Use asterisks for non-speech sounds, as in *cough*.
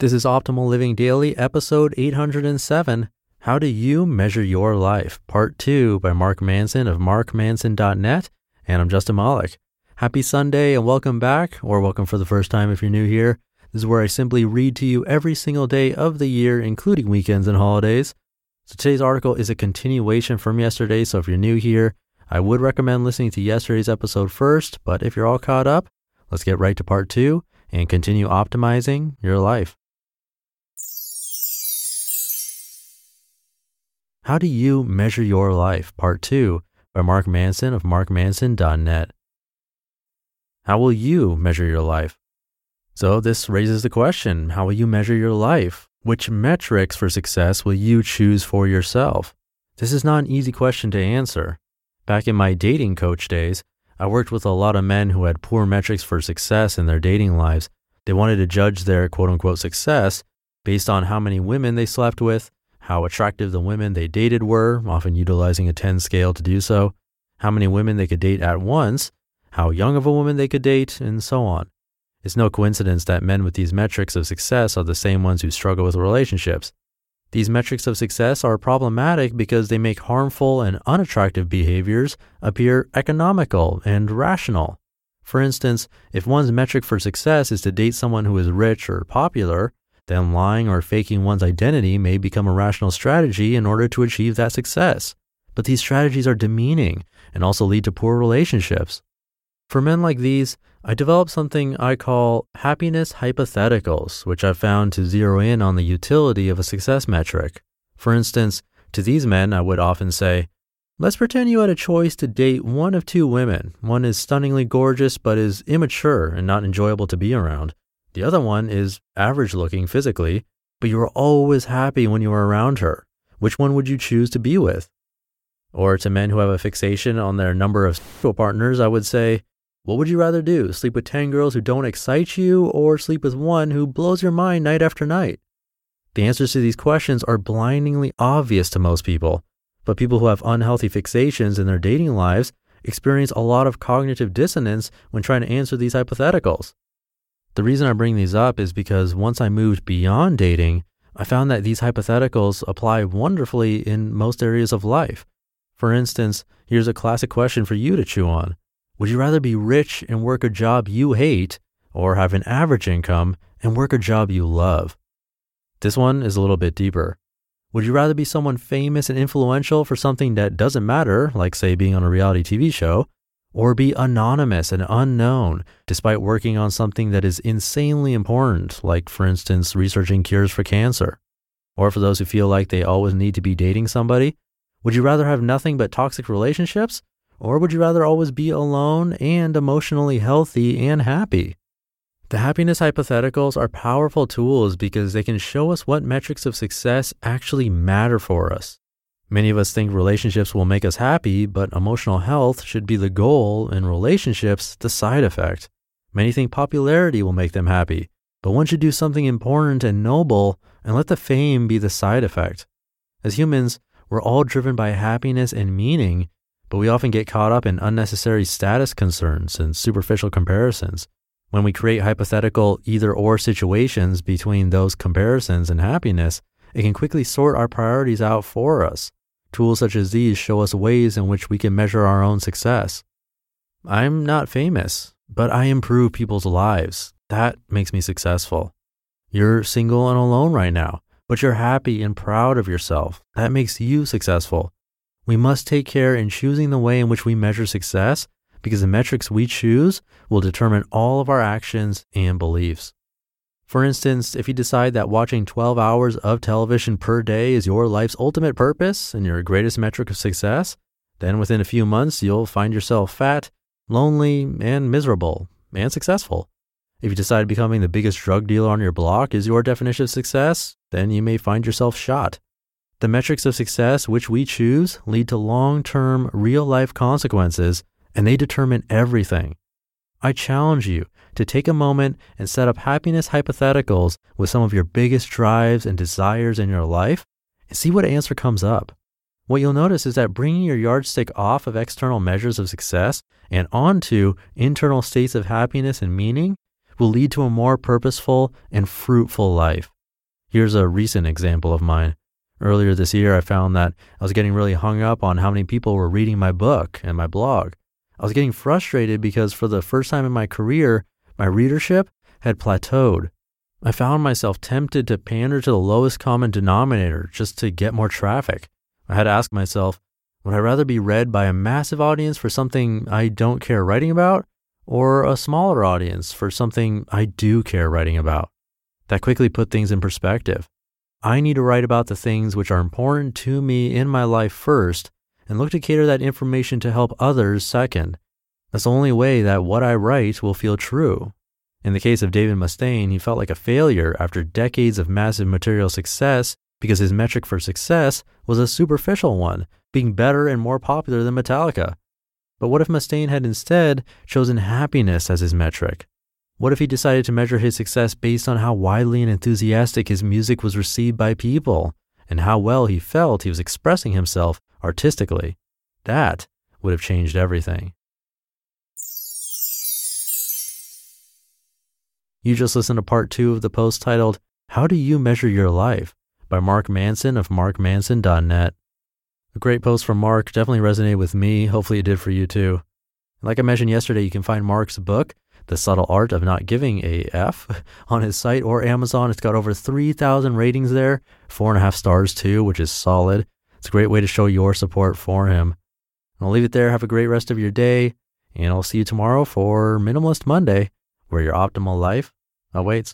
This is Optimal Living Daily, episode 807 How Do You Measure Your Life? Part 2 by Mark Manson of markmanson.net. And I'm Justin Malik. Happy Sunday and welcome back, or welcome for the first time if you're new here. This is where I simply read to you every single day of the year, including weekends and holidays. So today's article is a continuation from yesterday. So if you're new here, I would recommend listening to yesterday's episode first. But if you're all caught up, let's get right to part two and continue optimizing your life. How Do You Measure Your Life? Part 2 by Mark Manson of markmanson.net. How will you measure your life? So, this raises the question how will you measure your life? Which metrics for success will you choose for yourself? This is not an easy question to answer. Back in my dating coach days, I worked with a lot of men who had poor metrics for success in their dating lives. They wanted to judge their quote unquote success based on how many women they slept with, how attractive the women they dated were, often utilizing a 10 scale to do so, how many women they could date at once, how young of a woman they could date, and so on. It's no coincidence that men with these metrics of success are the same ones who struggle with relationships. These metrics of success are problematic because they make harmful and unattractive behaviors appear economical and rational. For instance, if one's metric for success is to date someone who is rich or popular, then lying or faking one's identity may become a rational strategy in order to achieve that success. But these strategies are demeaning and also lead to poor relationships. For men like these, I developed something I call happiness hypotheticals, which I've found to zero in on the utility of a success metric. For instance, to these men, I would often say, Let's pretend you had a choice to date one of two women. One is stunningly gorgeous but is immature and not enjoyable to be around. The other one is average looking physically, but you are always happy when you are around her. Which one would you choose to be with? Or to men who have a fixation on their number of sexual partners, I would say, what would you rather do? Sleep with 10 girls who don't excite you or sleep with one who blows your mind night after night? The answers to these questions are blindingly obvious to most people, but people who have unhealthy fixations in their dating lives experience a lot of cognitive dissonance when trying to answer these hypotheticals. The reason I bring these up is because once I moved beyond dating, I found that these hypotheticals apply wonderfully in most areas of life. For instance, here's a classic question for you to chew on. Would you rather be rich and work a job you hate or have an average income and work a job you love? This one is a little bit deeper. Would you rather be someone famous and influential for something that doesn't matter, like say being on a reality TV show, or be anonymous and unknown despite working on something that is insanely important, like, for instance, researching cures for cancer. Or for those who feel like they always need to be dating somebody, would you rather have nothing but toxic relationships? Or would you rather always be alone and emotionally healthy and happy? The happiness hypotheticals are powerful tools because they can show us what metrics of success actually matter for us. Many of us think relationships will make us happy, but emotional health should be the goal and relationships the side effect. Many think popularity will make them happy, but one should do something important and noble and let the fame be the side effect. As humans, we're all driven by happiness and meaning, but we often get caught up in unnecessary status concerns and superficial comparisons. When we create hypothetical either or situations between those comparisons and happiness, it can quickly sort our priorities out for us. Tools such as these show us ways in which we can measure our own success. I'm not famous, but I improve people's lives. That makes me successful. You're single and alone right now, but you're happy and proud of yourself. That makes you successful. We must take care in choosing the way in which we measure success because the metrics we choose will determine all of our actions and beliefs. For instance, if you decide that watching 12 hours of television per day is your life's ultimate purpose and your greatest metric of success, then within a few months you'll find yourself fat, lonely, and miserable, and successful. If you decide becoming the biggest drug dealer on your block is your definition of success, then you may find yourself shot. The metrics of success which we choose lead to long term, real life consequences, and they determine everything. I challenge you to take a moment and set up happiness hypotheticals with some of your biggest drives and desires in your life and see what answer comes up. What you'll notice is that bringing your yardstick off of external measures of success and onto internal states of happiness and meaning will lead to a more purposeful and fruitful life. Here's a recent example of mine. Earlier this year, I found that I was getting really hung up on how many people were reading my book and my blog. I was getting frustrated because for the first time in my career, my readership had plateaued. I found myself tempted to pander to the lowest common denominator just to get more traffic. I had to ask myself, would I rather be read by a massive audience for something I don't care writing about or a smaller audience for something I do care writing about. That quickly put things in perspective. I need to write about the things which are important to me in my life first and look to cater that information to help others second. That's the only way that what I write will feel true. In the case of David Mustaine, he felt like a failure after decades of massive material success because his metric for success was a superficial one, being better and more popular than Metallica. But what if Mustaine had instead chosen happiness as his metric? What if he decided to measure his success based on how widely and enthusiastic his music was received by people and how well he felt he was expressing himself artistically? That would have changed everything. You just listened to part two of the post titled, How Do You Measure Your Life? by Mark Manson of markmanson.net. A great post from Mark definitely resonated with me. Hopefully, it did for you too. Like I mentioned yesterday, you can find Mark's book, The Subtle Art of Not Giving a F, *laughs* on his site or Amazon. It's got over 3,000 ratings there, four and a half stars too, which is solid. It's a great way to show your support for him. I'll leave it there. Have a great rest of your day, and I'll see you tomorrow for Minimalist Monday, where your optimal life awaits.